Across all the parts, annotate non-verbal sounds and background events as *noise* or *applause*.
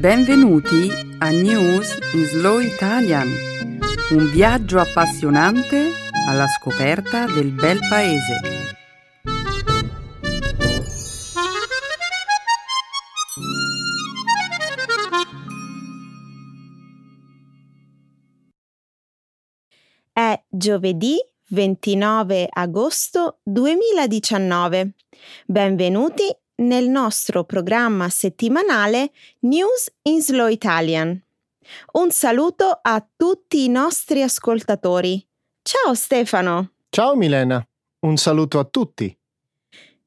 Benvenuti a News in Slow Italian, un viaggio appassionante alla scoperta del bel paese. È giovedì 29 agosto 2019. Benvenuti nel nostro programma settimanale News in Slow Italian. Un saluto a tutti i nostri ascoltatori. Ciao Stefano. Ciao Milena, un saluto a tutti.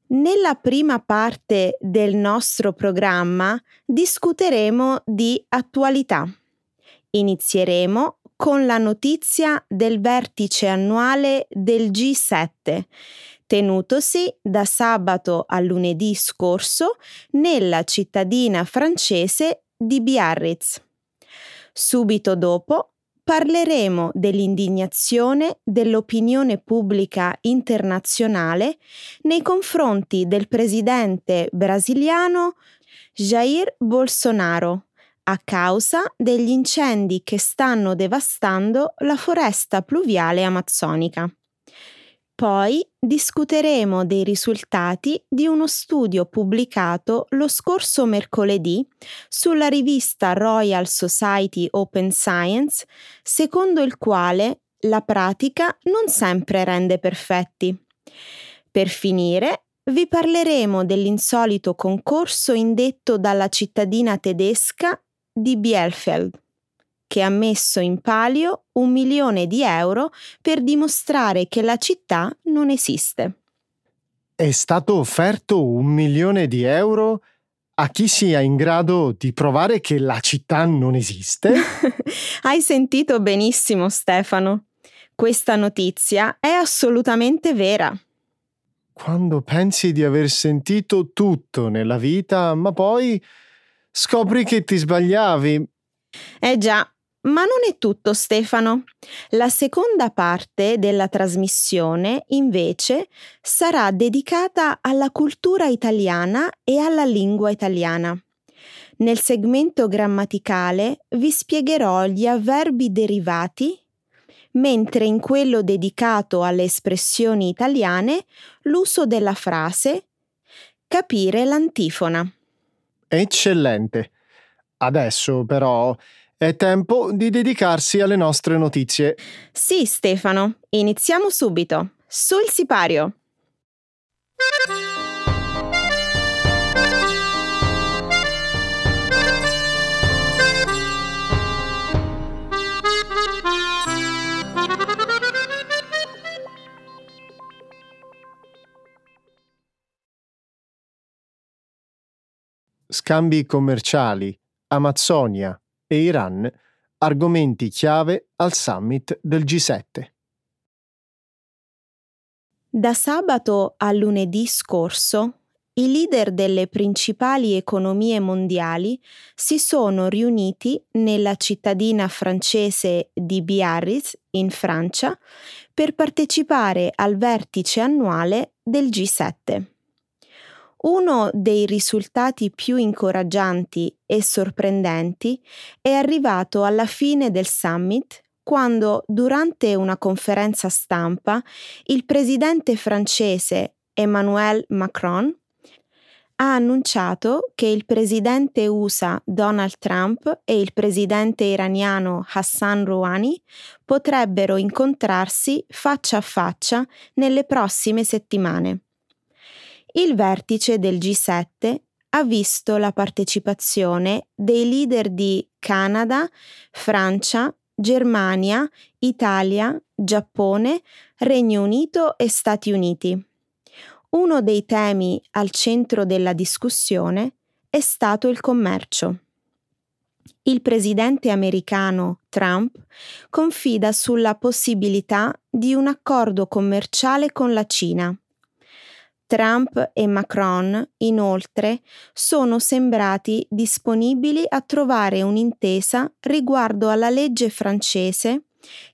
Nella prima parte del nostro programma discuteremo di attualità. Inizieremo con la notizia del vertice annuale del G7 tenutosi da sabato a lunedì scorso nella cittadina francese di Biarritz. Subito dopo parleremo dell'indignazione dell'opinione pubblica internazionale nei confronti del presidente brasiliano Jair Bolsonaro a causa degli incendi che stanno devastando la foresta pluviale amazzonica. Poi discuteremo dei risultati di uno studio pubblicato lo scorso mercoledì sulla rivista Royal Society Open Science, secondo il quale la pratica non sempre rende perfetti. Per finire, vi parleremo dell'insolito concorso indetto dalla cittadina tedesca di Bielefeld che ha messo in palio un milione di euro per dimostrare che la città non esiste. È stato offerto un milione di euro a chi sia in grado di provare che la città non esiste? *laughs* Hai sentito benissimo, Stefano. Questa notizia è assolutamente vera. Quando pensi di aver sentito tutto nella vita, ma poi scopri che ti sbagliavi. Eh già, ma non è tutto, Stefano. La seconda parte della trasmissione, invece, sarà dedicata alla cultura italiana e alla lingua italiana. Nel segmento grammaticale vi spiegherò gli avverbi derivati, mentre in quello dedicato alle espressioni italiane l'uso della frase capire l'antifona. Eccellente. Adesso però è tempo di dedicarsi alle nostre notizie. Sì, Stefano, iniziamo subito. Sul sipario. Scambi commerciali, Amazzonia, e Iran, argomenti chiave al summit del G7. Da sabato a lunedì scorso, i leader delle principali economie mondiali si sono riuniti nella cittadina francese di Biarritz, in Francia, per partecipare al vertice annuale del G7. Uno dei risultati più incoraggianti e sorprendenti è arrivato alla fine del summit quando, durante una conferenza stampa, il presidente francese Emmanuel Macron ha annunciato che il presidente USA Donald Trump e il presidente iraniano Hassan Rouhani potrebbero incontrarsi faccia a faccia nelle prossime settimane. Il vertice del G7 ha visto la partecipazione dei leader di Canada, Francia, Germania, Italia, Giappone, Regno Unito e Stati Uniti. Uno dei temi al centro della discussione è stato il commercio. Il presidente americano Trump confida sulla possibilità di un accordo commerciale con la Cina Trump e Macron, inoltre, sono sembrati disponibili a trovare un'intesa riguardo alla legge francese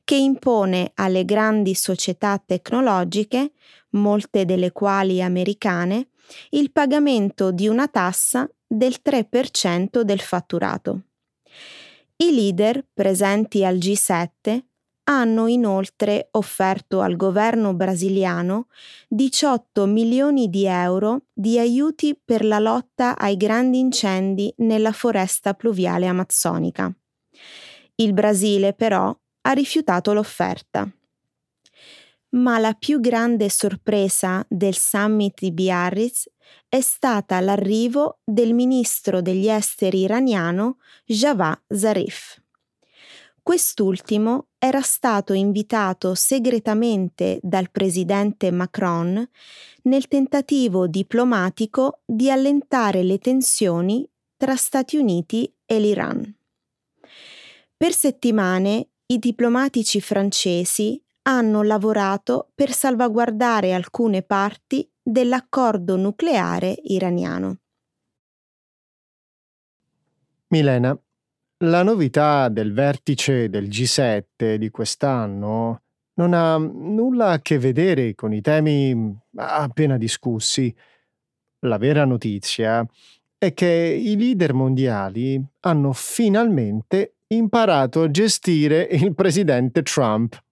che impone alle grandi società tecnologiche molte delle quali americane, il pagamento di una tassa del 3% del fatturato. I leader presenti al G7 hanno inoltre offerto al governo brasiliano 18 milioni di euro di aiuti per la lotta ai grandi incendi nella foresta pluviale amazzonica. Il Brasile però ha rifiutato l'offerta. Ma la più grande sorpresa del summit di Biarritz è stata l'arrivo del ministro degli esteri iraniano Javad Zarif. Quest'ultimo era stato invitato segretamente dal presidente Macron nel tentativo diplomatico di allentare le tensioni tra Stati Uniti e l'Iran. Per settimane i diplomatici francesi hanno lavorato per salvaguardare alcune parti dell'accordo nucleare iraniano. Milena, la novità del vertice del G7 di quest'anno non ha nulla a che vedere con i temi appena discussi. La vera notizia è che i leader mondiali hanno finalmente imparato a gestire il presidente Trump.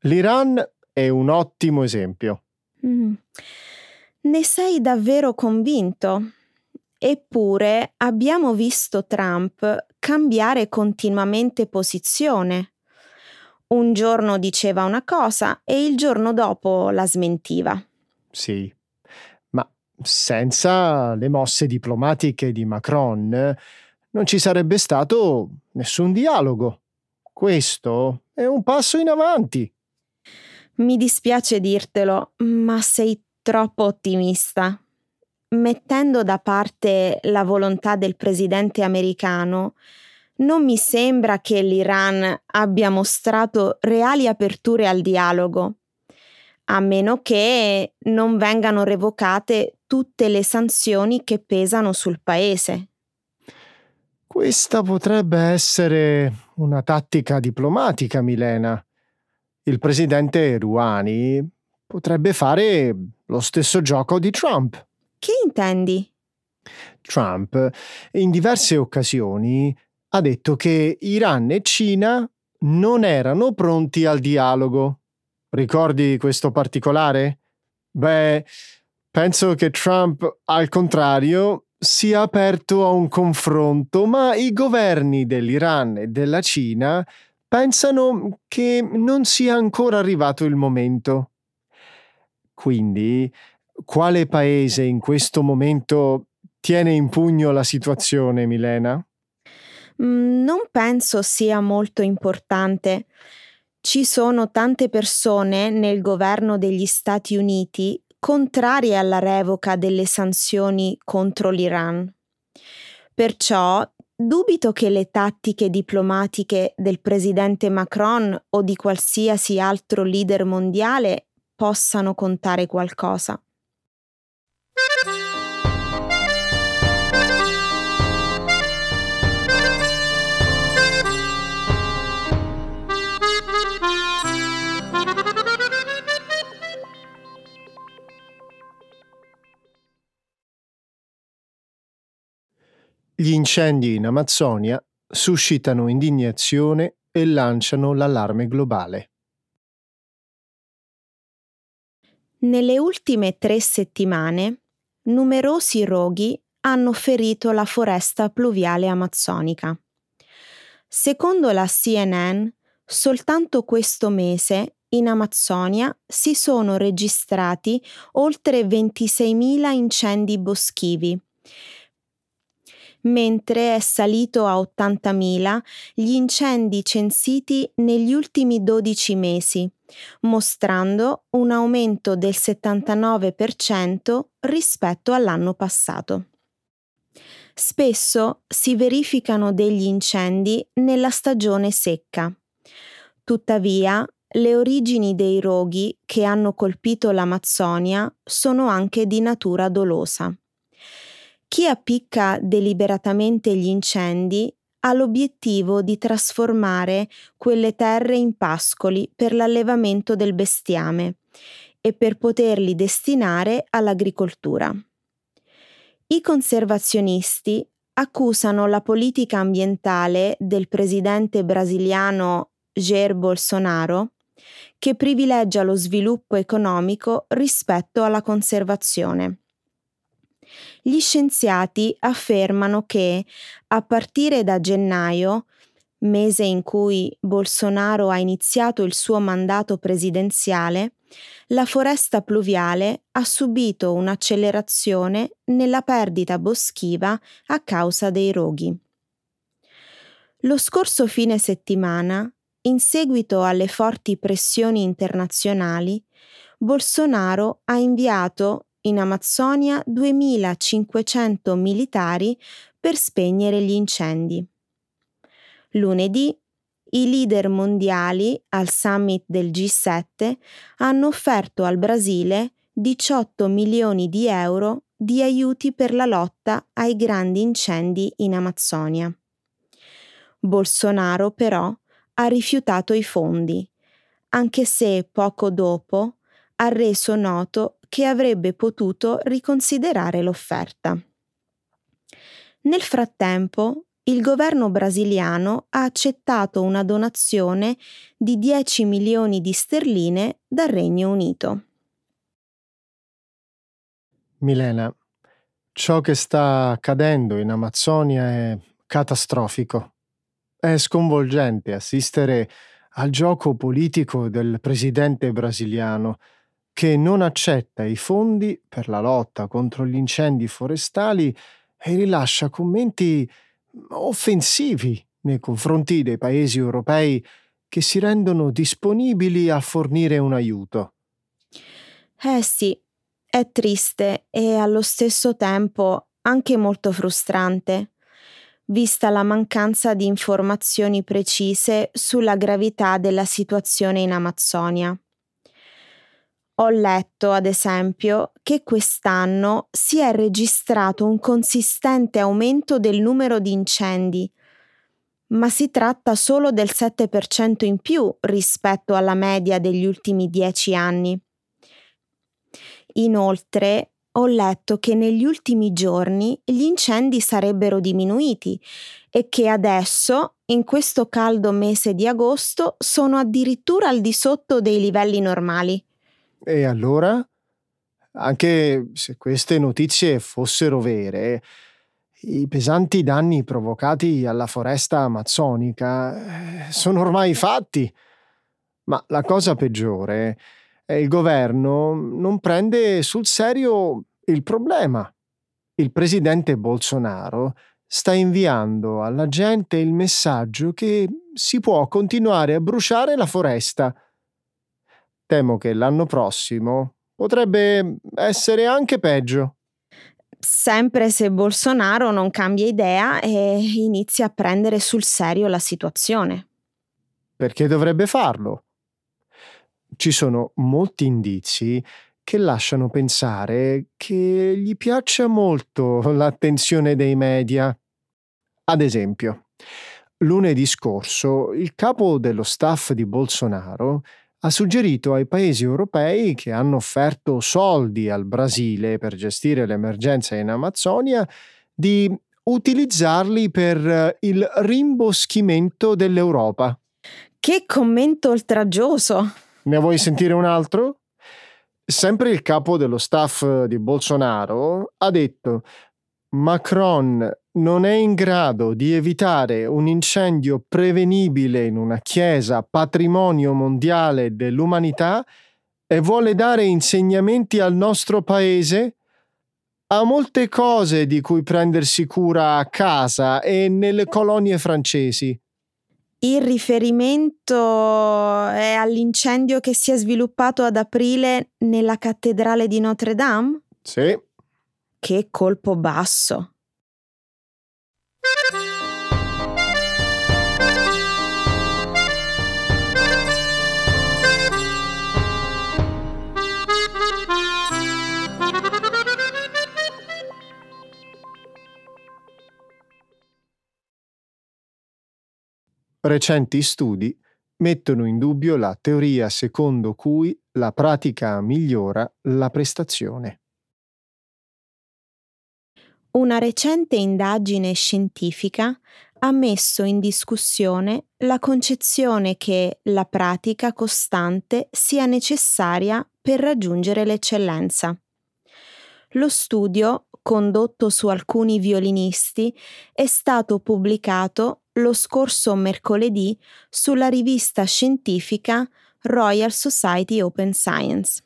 L'Iran è un ottimo esempio. Mm. Ne sei davvero convinto? Eppure abbiamo visto Trump cambiare continuamente posizione. Un giorno diceva una cosa e il giorno dopo la smentiva. Sì, ma senza le mosse diplomatiche di Macron non ci sarebbe stato nessun dialogo. Questo è un passo in avanti. Mi dispiace dirtelo, ma sei troppo ottimista mettendo da parte la volontà del presidente americano, non mi sembra che l'Iran abbia mostrato reali aperture al dialogo, a meno che non vengano revocate tutte le sanzioni che pesano sul paese. Questa potrebbe essere una tattica diplomatica, Milena. Il presidente Rouhani potrebbe fare lo stesso gioco di Trump. Che intendi? Trump in diverse occasioni ha detto che Iran e Cina non erano pronti al dialogo. Ricordi questo particolare? Beh, penso che Trump, al contrario, sia aperto a un confronto, ma i governi dell'Iran e della Cina pensano che non sia ancora arrivato il momento. Quindi quale paese in questo momento tiene in pugno la situazione, Milena? Mm, non penso sia molto importante. Ci sono tante persone nel governo degli Stati Uniti contrarie alla revoca delle sanzioni contro l'Iran. Perciò dubito che le tattiche diplomatiche del presidente Macron o di qualsiasi altro leader mondiale possano contare qualcosa. Gli incendi in Amazzonia suscitano indignazione e lanciano l'allarme globale. Nelle ultime tre settimane numerosi roghi hanno ferito la foresta pluviale amazzonica. Secondo la CNN, soltanto questo mese in Amazzonia si sono registrati oltre 26.000 incendi boschivi mentre è salito a 80.000 gli incendi censiti negli ultimi 12 mesi, mostrando un aumento del 79% rispetto all'anno passato. Spesso si verificano degli incendi nella stagione secca. Tuttavia, le origini dei roghi che hanno colpito l'Amazzonia sono anche di natura dolosa. Chi appicca deliberatamente gli incendi ha l'obiettivo di trasformare quelle terre in pascoli per l'allevamento del bestiame e per poterli destinare all'agricoltura. I conservazionisti accusano la politica ambientale del presidente brasiliano Jair Bolsonaro che privilegia lo sviluppo economico rispetto alla conservazione. Gli scienziati affermano che a partire da gennaio, mese in cui Bolsonaro ha iniziato il suo mandato presidenziale, la foresta pluviale ha subito un'accelerazione nella perdita boschiva a causa dei roghi. Lo scorso fine settimana, in seguito alle forti pressioni internazionali, Bolsonaro ha inviato in Amazzonia 2500 militari per spegnere gli incendi. Lunedì i leader mondiali al summit del G7 hanno offerto al Brasile 18 milioni di euro di aiuti per la lotta ai grandi incendi in Amazzonia. Bolsonaro però ha rifiutato i fondi, anche se poco dopo ha reso noto che avrebbe potuto riconsiderare l'offerta. Nel frattempo, il governo brasiliano ha accettato una donazione di 10 milioni di sterline dal Regno Unito. Milena, ciò che sta accadendo in Amazzonia è catastrofico. È sconvolgente assistere al gioco politico del presidente brasiliano che non accetta i fondi per la lotta contro gli incendi forestali e rilascia commenti offensivi nei confronti dei paesi europei che si rendono disponibili a fornire un aiuto. Eh sì, è triste e allo stesso tempo anche molto frustrante, vista la mancanza di informazioni precise sulla gravità della situazione in Amazzonia. Ho letto, ad esempio, che quest'anno si è registrato un consistente aumento del numero di incendi, ma si tratta solo del 7% in più rispetto alla media degli ultimi dieci anni. Inoltre, ho letto che negli ultimi giorni gli incendi sarebbero diminuiti e che adesso, in questo caldo mese di agosto, sono addirittura al di sotto dei livelli normali. E allora? Anche se queste notizie fossero vere, i pesanti danni provocati alla foresta amazzonica eh, sono ormai fatti. Ma la cosa peggiore è il governo non prende sul serio il problema. Il presidente Bolsonaro sta inviando alla gente il messaggio che si può continuare a bruciare la foresta Temo che l'anno prossimo potrebbe essere anche peggio. Sempre se Bolsonaro non cambia idea e inizia a prendere sul serio la situazione. Perché dovrebbe farlo? Ci sono molti indizi che lasciano pensare che gli piaccia molto l'attenzione dei media. Ad esempio, lunedì scorso il capo dello staff di Bolsonaro ha suggerito ai paesi europei che hanno offerto soldi al Brasile per gestire l'emergenza in Amazzonia di utilizzarli per eh, il rimboschimento dell'Europa. Che commento oltraggioso! Ne vuoi sentire un altro? Sempre il capo dello staff di Bolsonaro ha detto Macron non è in grado di evitare un incendio prevenibile in una chiesa patrimonio mondiale dell'umanità e vuole dare insegnamenti al nostro paese, ha molte cose di cui prendersi cura a casa e nelle colonie francesi. Il riferimento è all'incendio che si è sviluppato ad aprile nella cattedrale di Notre Dame? Sì. Che colpo basso. Recenti studi mettono in dubbio la teoria secondo cui la pratica migliora la prestazione. Una recente indagine scientifica ha messo in discussione la concezione che la pratica costante sia necessaria per raggiungere l'eccellenza. Lo studio, condotto su alcuni violinisti, è stato pubblicato lo scorso mercoledì sulla rivista scientifica Royal Society Open Science.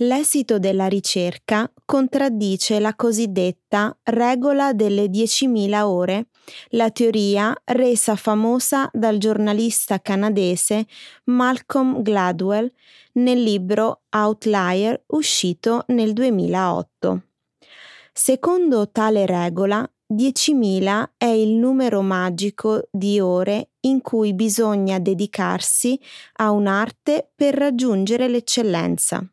L'esito della ricerca contraddice la cosiddetta regola delle 10.000 ore, la teoria resa famosa dal giornalista canadese Malcolm Gladwell nel libro Outlier uscito nel 2008. Secondo tale regola, 10.000 è il numero magico di ore in cui bisogna dedicarsi a un'arte per raggiungere l'eccellenza.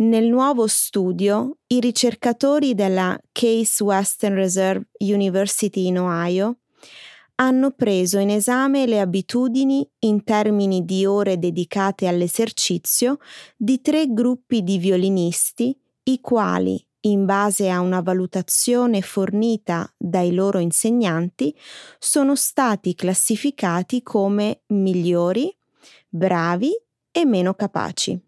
Nel nuovo studio, i ricercatori della Case Western Reserve University in Ohio hanno preso in esame le abitudini in termini di ore dedicate all'esercizio di tre gruppi di violinisti, i quali, in base a una valutazione fornita dai loro insegnanti, sono stati classificati come migliori, bravi e meno capaci.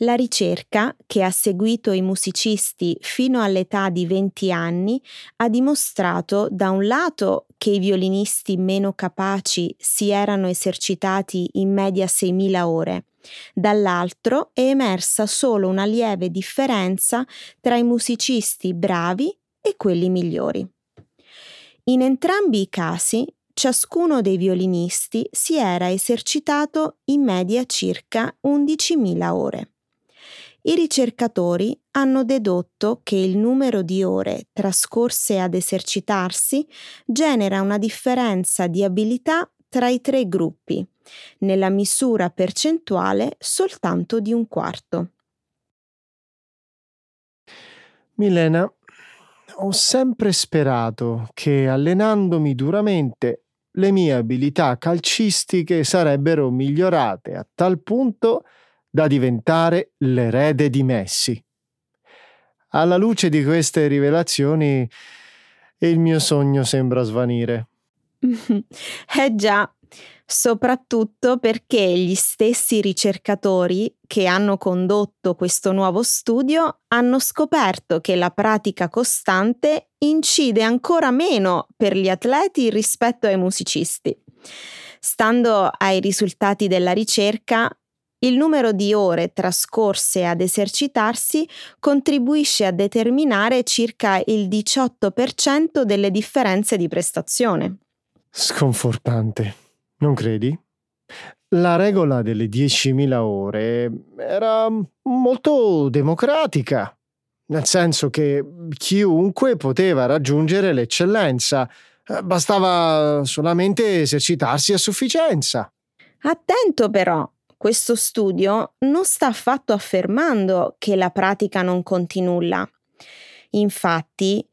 La ricerca, che ha seguito i musicisti fino all'età di 20 anni, ha dimostrato da un lato che i violinisti meno capaci si erano esercitati in media 6.000 ore, dall'altro è emersa solo una lieve differenza tra i musicisti bravi e quelli migliori. In entrambi i casi ciascuno dei violinisti si era esercitato in media circa 11.000 ore. I ricercatori hanno dedotto che il numero di ore trascorse ad esercitarsi genera una differenza di abilità tra i tre gruppi, nella misura percentuale soltanto di un quarto. Milena, ho sempre sperato che allenandomi duramente le mie abilità calcistiche sarebbero migliorate a tal punto da diventare l'erede di Messi. Alla luce di queste rivelazioni il mio sogno sembra svanire. *laughs* eh già, soprattutto perché gli stessi ricercatori che hanno condotto questo nuovo studio hanno scoperto che la pratica costante incide ancora meno per gli atleti rispetto ai musicisti. Stando ai risultati della ricerca, il numero di ore trascorse ad esercitarsi contribuisce a determinare circa il 18% delle differenze di prestazione. Sconfortante, non credi? La regola delle 10.000 ore era molto democratica, nel senso che chiunque poteva raggiungere l'eccellenza, bastava solamente esercitarsi a sufficienza. Attento però, questo studio non sta affatto affermando che la pratica non conti nulla. Infatti,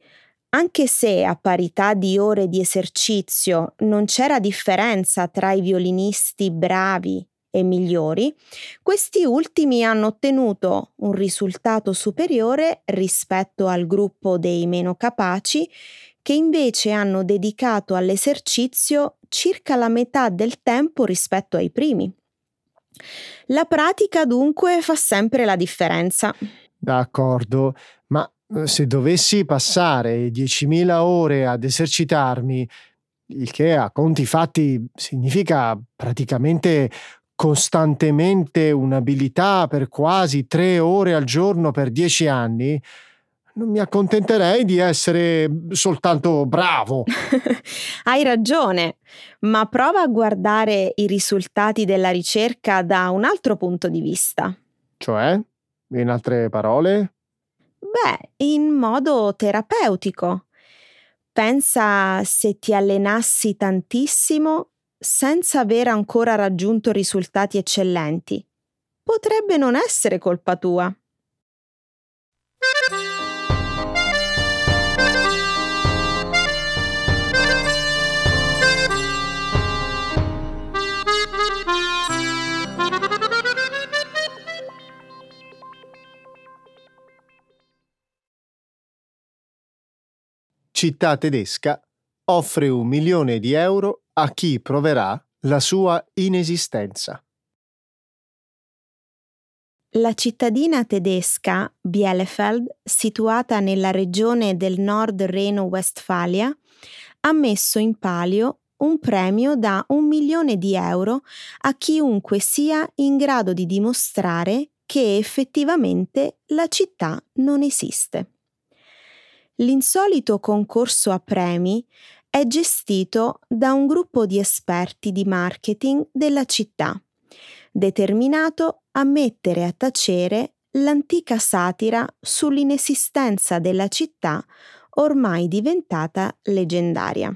anche se a parità di ore di esercizio non c'era differenza tra i violinisti bravi e migliori, questi ultimi hanno ottenuto un risultato superiore rispetto al gruppo dei meno capaci che invece hanno dedicato all'esercizio circa la metà del tempo rispetto ai primi. La pratica dunque fa sempre la differenza. D'accordo, ma eh, se dovessi passare 10.000 ore ad esercitarmi, il che a conti fatti significa praticamente costantemente un'abilità per quasi tre ore al giorno per dieci anni, non mi accontenterei di essere soltanto bravo. *laughs* Hai ragione, ma prova a guardare i risultati della ricerca da un altro punto di vista. Cioè? In altre parole? Beh, in modo terapeutico. Pensa se ti allenassi tantissimo senza aver ancora raggiunto risultati eccellenti. Potrebbe non essere colpa tua. Città tedesca offre un milione di euro a chi proverà la sua inesistenza. La cittadina tedesca Bielefeld, situata nella regione del Nord Reno-Westfalia, ha messo in palio un premio da un milione di euro a chiunque sia in grado di dimostrare che effettivamente la città non esiste. L'insolito concorso a premi è gestito da un gruppo di esperti di marketing della città, determinato a mettere a tacere l'antica satira sull'inesistenza della città ormai diventata leggendaria.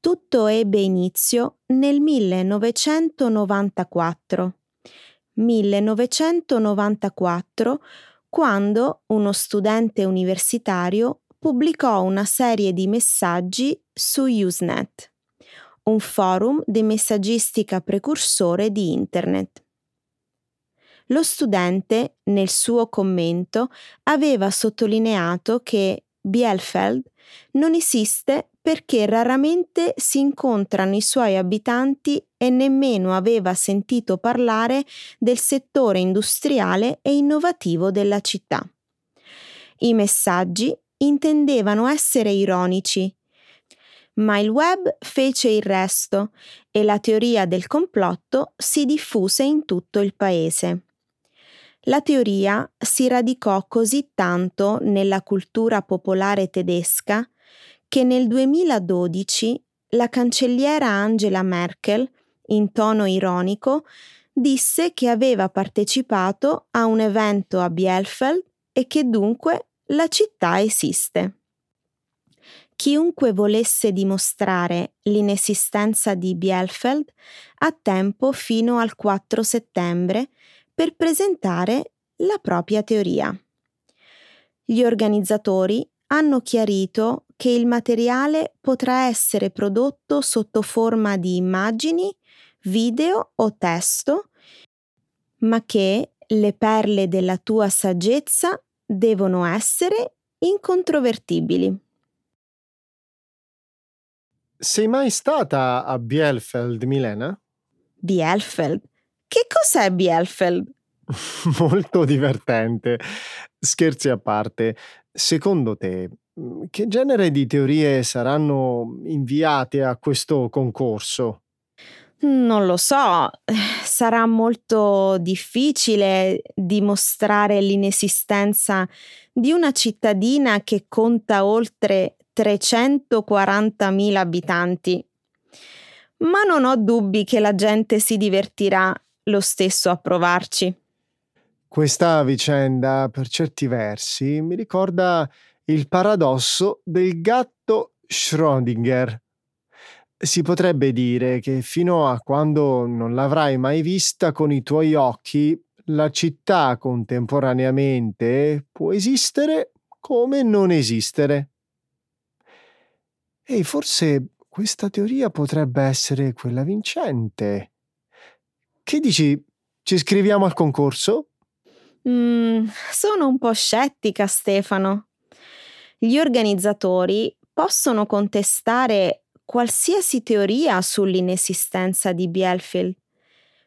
Tutto ebbe inizio nel 1994. 1994 quando uno studente universitario pubblicò una serie di messaggi su Usenet, un forum di messaggistica precursore di Internet. Lo studente, nel suo commento, aveva sottolineato che Bielfeld non esiste perché raramente si incontrano i suoi abitanti e nemmeno aveva sentito parlare del settore industriale e innovativo della città. I messaggi intendevano essere ironici, ma il web fece il resto e la teoria del complotto si diffuse in tutto il paese. La teoria si radicò così tanto nella cultura popolare tedesca che nel 2012 la cancelliera Angela Merkel, in tono ironico, disse che aveva partecipato a un evento a Bielfeld e che dunque la città esiste. Chiunque volesse dimostrare l'inesistenza di Bielfeld ha tempo fino al 4 settembre per presentare la propria teoria. Gli organizzatori hanno chiarito che il materiale potrà essere prodotto sotto forma di immagini, video o testo, ma che le perle della tua saggezza devono essere incontrovertibili. Sei mai stata a Bielfeld, Milena? Bielfeld? Che cos'è Bielfeld? *laughs* Molto divertente. Scherzi a parte, secondo te, che genere di teorie saranno inviate a questo concorso? Non lo so, *laughs* sarà molto difficile dimostrare l'inesistenza di una cittadina che conta oltre 340.000 abitanti. Ma non ho dubbi che la gente si divertirà lo stesso a provarci. Questa vicenda, per certi versi, mi ricorda il paradosso del gatto Schrödinger si potrebbe dire che fino a quando non l'avrai mai vista con i tuoi occhi, la città contemporaneamente può esistere come non esistere. E forse questa teoria potrebbe essere quella vincente. Che dici? Ci iscriviamo al concorso? Mm, sono un po' scettica, Stefano. Gli organizzatori possono contestare qualsiasi teoria sull'inesistenza di Bielfeld,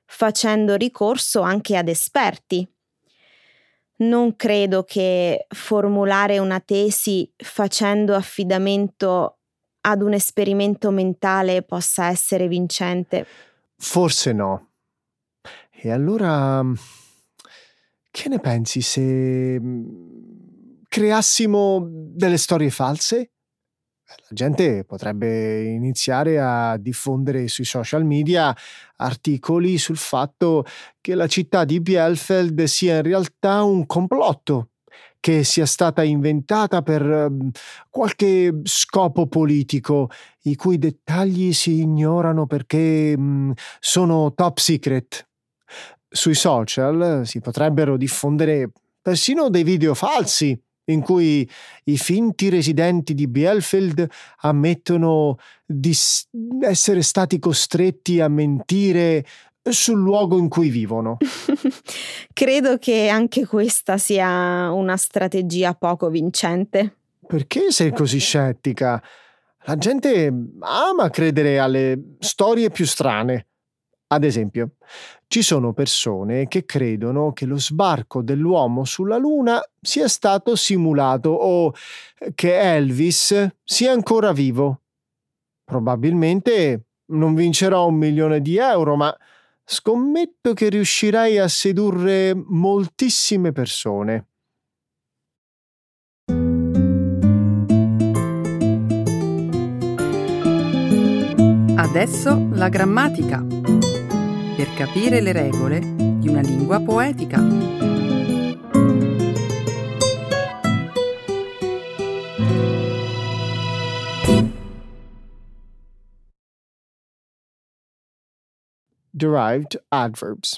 facendo ricorso anche ad esperti. Non credo che formulare una tesi facendo affidamento ad un esperimento mentale possa essere vincente. Forse no. E allora, che ne pensi se creassimo delle storie false? la gente potrebbe iniziare a diffondere sui social media articoli sul fatto che la città di Bielfeld sia in realtà un complotto, che sia stata inventata per um, qualche scopo politico, i cui dettagli si ignorano perché um, sono top secret. Sui social si potrebbero diffondere persino dei video falsi in cui i finti residenti di Bielfeld ammettono di essere stati costretti a mentire sul luogo in cui vivono. *laughs* Credo che anche questa sia una strategia poco vincente. Perché sei così scettica? La gente ama credere alle storie più strane. Ad esempio, ci sono persone che credono che lo sbarco dell'uomo sulla Luna sia stato simulato o che Elvis sia ancora vivo. Probabilmente non vincerò un milione di euro, ma scommetto che riuscirai a sedurre moltissime persone. Adesso la grammatica. Per capire le regole di una lingua poetica. Derived adverbs.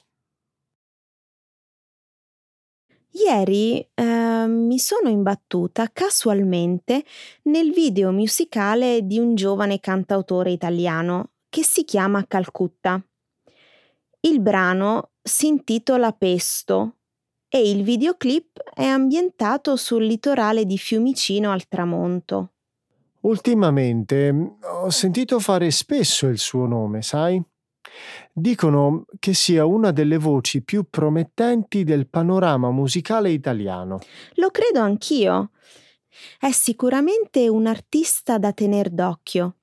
Ieri eh, mi sono imbattuta casualmente nel video musicale di un giovane cantautore italiano che si chiama Calcutta. Il brano si intitola Pesto e il videoclip è ambientato sul litorale di Fiumicino al tramonto. Ultimamente mm, ho sentito fare spesso il suo nome, sai? Dicono che sia una delle voci più promettenti del panorama musicale italiano. Lo credo anch'io. È sicuramente un artista da tener d'occhio.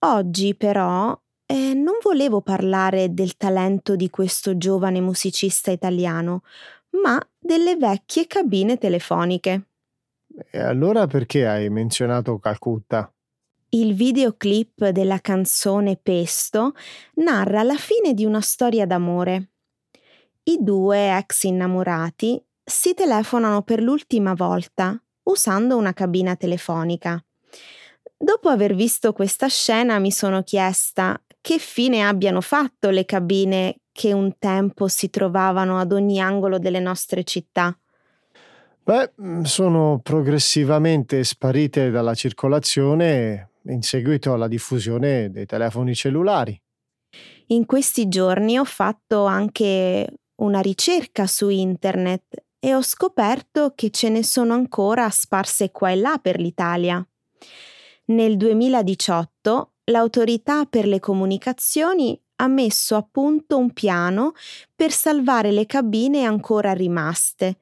Oggi però eh, non volevo parlare del talento di questo giovane musicista italiano, ma delle vecchie cabine telefoniche. E allora perché hai menzionato Calcutta? Il videoclip della canzone Pesto narra la fine di una storia d'amore. I due ex innamorati si telefonano per l'ultima volta usando una cabina telefonica. Dopo aver visto questa scena mi sono chiesta che fine abbiano fatto le cabine che un tempo si trovavano ad ogni angolo delle nostre città. Beh, sono progressivamente sparite dalla circolazione in seguito alla diffusione dei telefoni cellulari. In questi giorni ho fatto anche una ricerca su internet e ho scoperto che ce ne sono ancora sparse qua e là per l'Italia. Nel 2018 l'autorità per le comunicazioni ha messo a punto un piano per salvare le cabine ancora rimaste,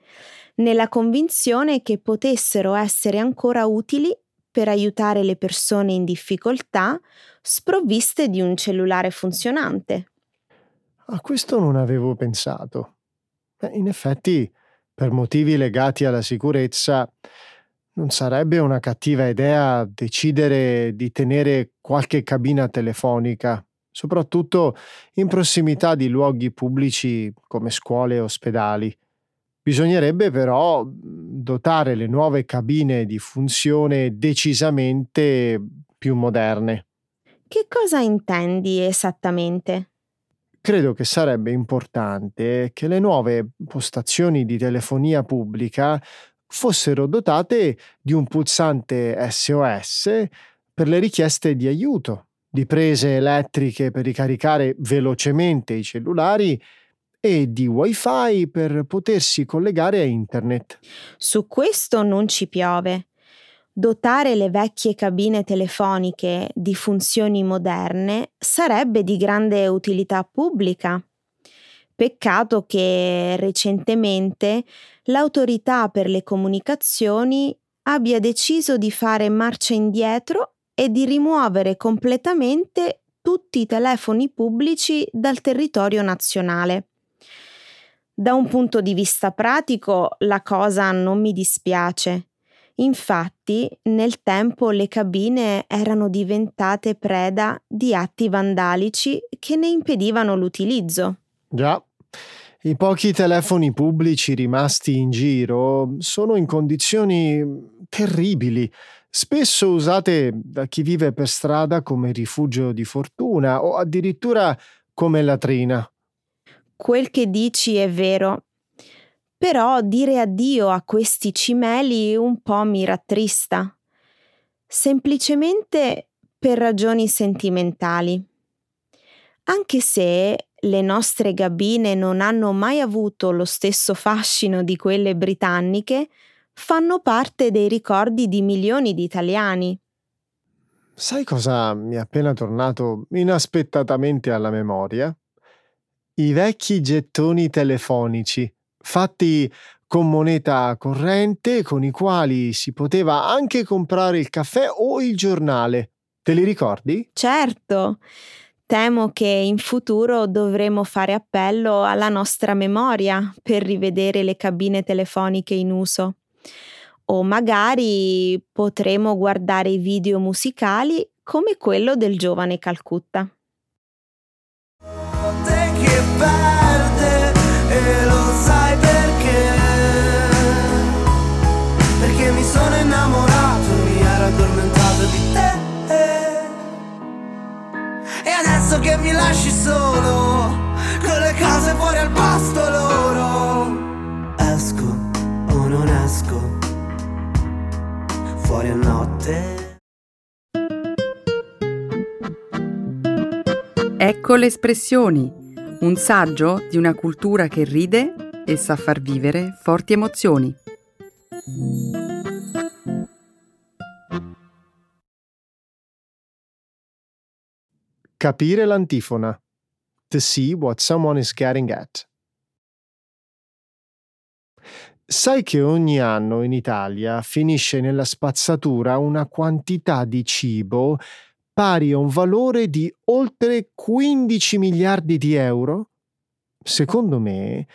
nella convinzione che potessero essere ancora utili per aiutare le persone in difficoltà sprovviste di un cellulare funzionante. A questo non avevo pensato. In effetti, per motivi legati alla sicurezza, non sarebbe una cattiva idea decidere di tenere qualche cabina telefonica, soprattutto in prossimità di luoghi pubblici come scuole e ospedali. Bisognerebbe però dotare le nuove cabine di funzione decisamente più moderne. Che cosa intendi esattamente? Credo che sarebbe importante che le nuove postazioni di telefonia pubblica fossero dotate di un pulsante SOS per le richieste di aiuto, di prese elettriche per ricaricare velocemente i cellulari e di wifi per potersi collegare a internet. Su questo non ci piove. Dotare le vecchie cabine telefoniche di funzioni moderne sarebbe di grande utilità pubblica. Peccato che recentemente l'autorità per le comunicazioni abbia deciso di fare marcia indietro e di rimuovere completamente tutti i telefoni pubblici dal territorio nazionale. Da un punto di vista pratico la cosa non mi dispiace. Infatti, nel tempo le cabine erano diventate preda di atti vandalici che ne impedivano l'utilizzo. Già, i pochi telefoni pubblici rimasti in giro sono in condizioni terribili, spesso usate da chi vive per strada come rifugio di fortuna o addirittura come latrina. Quel che dici è vero, però dire addio a questi cimeli un po' mi rattrista, semplicemente per ragioni sentimentali. Anche se le nostre gabine non hanno mai avuto lo stesso fascino di quelle britanniche, fanno parte dei ricordi di milioni di italiani. Sai cosa mi è appena tornato inaspettatamente alla memoria? I vecchi gettoni telefonici, fatti con moneta corrente, con i quali si poteva anche comprare il caffè o il giornale. Te li ricordi? Certo. Temo che in futuro dovremo fare appello alla nostra memoria per rivedere le cabine telefoniche in uso. O magari potremo guardare i video musicali come quello del giovane Calcutta. E adesso che mi lasci solo, con le case fuori al pasto loro. Non esco, fuori a notte. Ecco le espressioni, un saggio di una cultura che ride e sa far vivere forti emozioni. Capire l'antifona. To see what someone is getting at. Sai che ogni anno in Italia finisce nella spazzatura una quantità di cibo pari a un valore di oltre 15 miliardi di euro? Secondo me,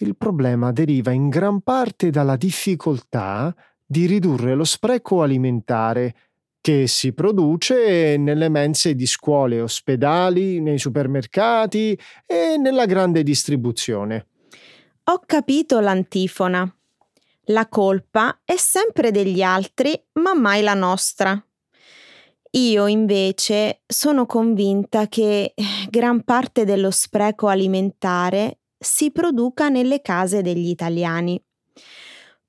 il problema deriva in gran parte dalla difficoltà di ridurre lo spreco alimentare che si produce nelle mense di scuole ospedali, nei supermercati e nella grande distribuzione. Ho capito l'antifona. La colpa è sempre degli altri, ma mai la nostra. Io invece sono convinta che gran parte dello spreco alimentare si produca nelle case degli italiani.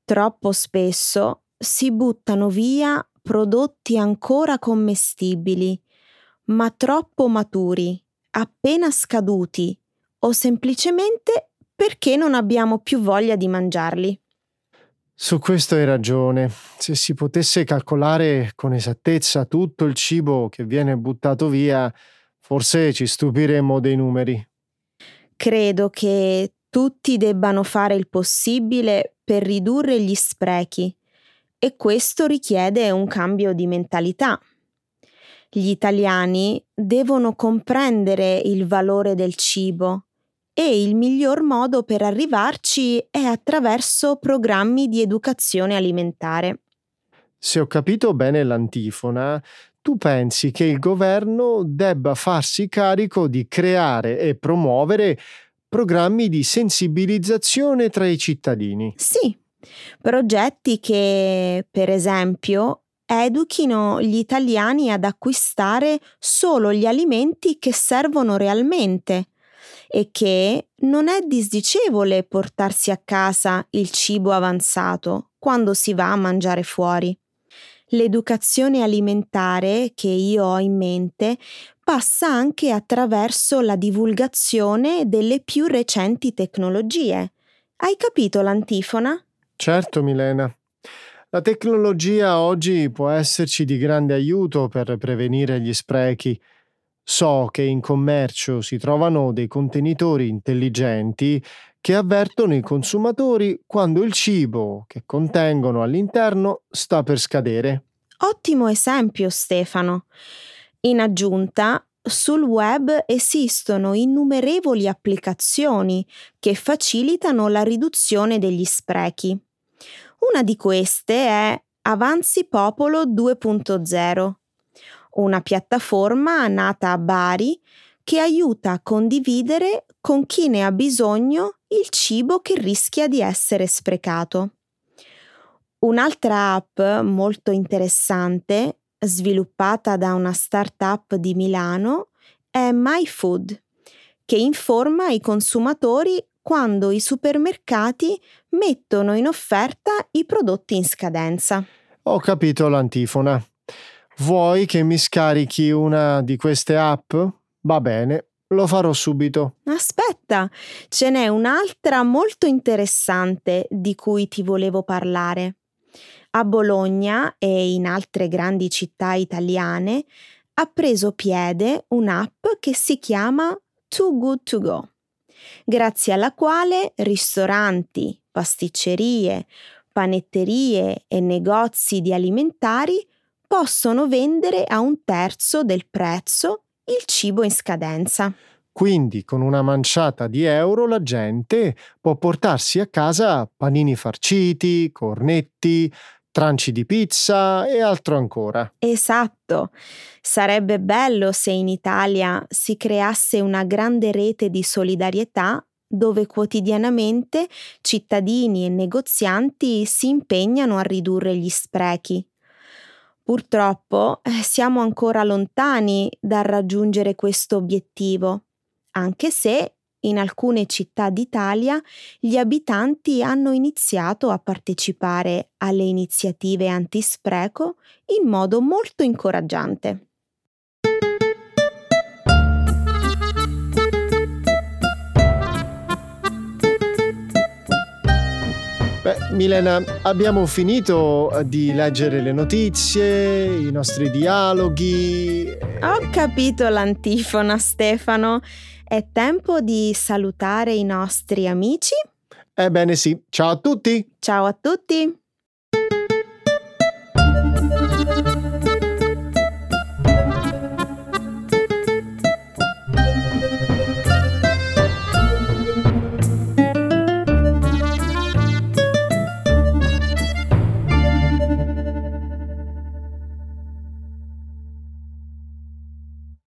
Troppo spesso si buttano via prodotti ancora commestibili, ma troppo maturi, appena scaduti o semplicemente perché non abbiamo più voglia di mangiarli. Su questo hai ragione. Se si potesse calcolare con esattezza tutto il cibo che viene buttato via, forse ci stupiremmo dei numeri. Credo che tutti debbano fare il possibile per ridurre gli sprechi e questo richiede un cambio di mentalità. Gli italiani devono comprendere il valore del cibo e il miglior modo per arrivarci è attraverso programmi di educazione alimentare. Se ho capito bene l'antifona, tu pensi che il governo debba farsi carico di creare e promuovere programmi di sensibilizzazione tra i cittadini. Sì, progetti che, per esempio, educhino gli italiani ad acquistare solo gli alimenti che servono realmente e che non è disdicevole portarsi a casa il cibo avanzato quando si va a mangiare fuori. L'educazione alimentare che io ho in mente passa anche attraverso la divulgazione delle più recenti tecnologie. Hai capito l'antifona? Certo, Milena. La tecnologia oggi può esserci di grande aiuto per prevenire gli sprechi. So che in commercio si trovano dei contenitori intelligenti che avvertono i consumatori quando il cibo che contengono all'interno sta per scadere. Ottimo esempio, Stefano. In aggiunta, sul web esistono innumerevoli applicazioni che facilitano la riduzione degli sprechi. Una di queste è Avanzi Popolo 2.0, una piattaforma nata a Bari che aiuta a condividere con chi ne ha bisogno il cibo che rischia di essere sprecato. Un'altra app molto interessante, sviluppata da una startup di Milano, è MyFood, che informa i consumatori quando i supermercati mettono in offerta i prodotti in scadenza. Ho capito l'antifona. Vuoi che mi scarichi una di queste app? Va bene, lo farò subito. Aspetta, ce n'è un'altra molto interessante di cui ti volevo parlare. A Bologna e in altre grandi città italiane ha preso piede un'app che si chiama Too Good To Go, grazie alla quale ristoranti, pasticcerie, panetterie e negozi di alimentari possono vendere a un terzo del prezzo il cibo in scadenza. Quindi con una manciata di euro la gente può portarsi a casa panini farciti, cornetti, tranci di pizza e altro ancora. Esatto. Sarebbe bello se in Italia si creasse una grande rete di solidarietà dove quotidianamente cittadini e negozianti si impegnano a ridurre gli sprechi. Purtroppo eh, siamo ancora lontani dal raggiungere questo obiettivo, anche se in alcune città d'Italia gli abitanti hanno iniziato a partecipare alle iniziative antispreco in modo molto incoraggiante. Beh, Milena, abbiamo finito di leggere le notizie, i nostri dialoghi. Ho capito l'antifona, Stefano. È tempo di salutare i nostri amici? Ebbene sì, ciao a tutti! Ciao a tutti!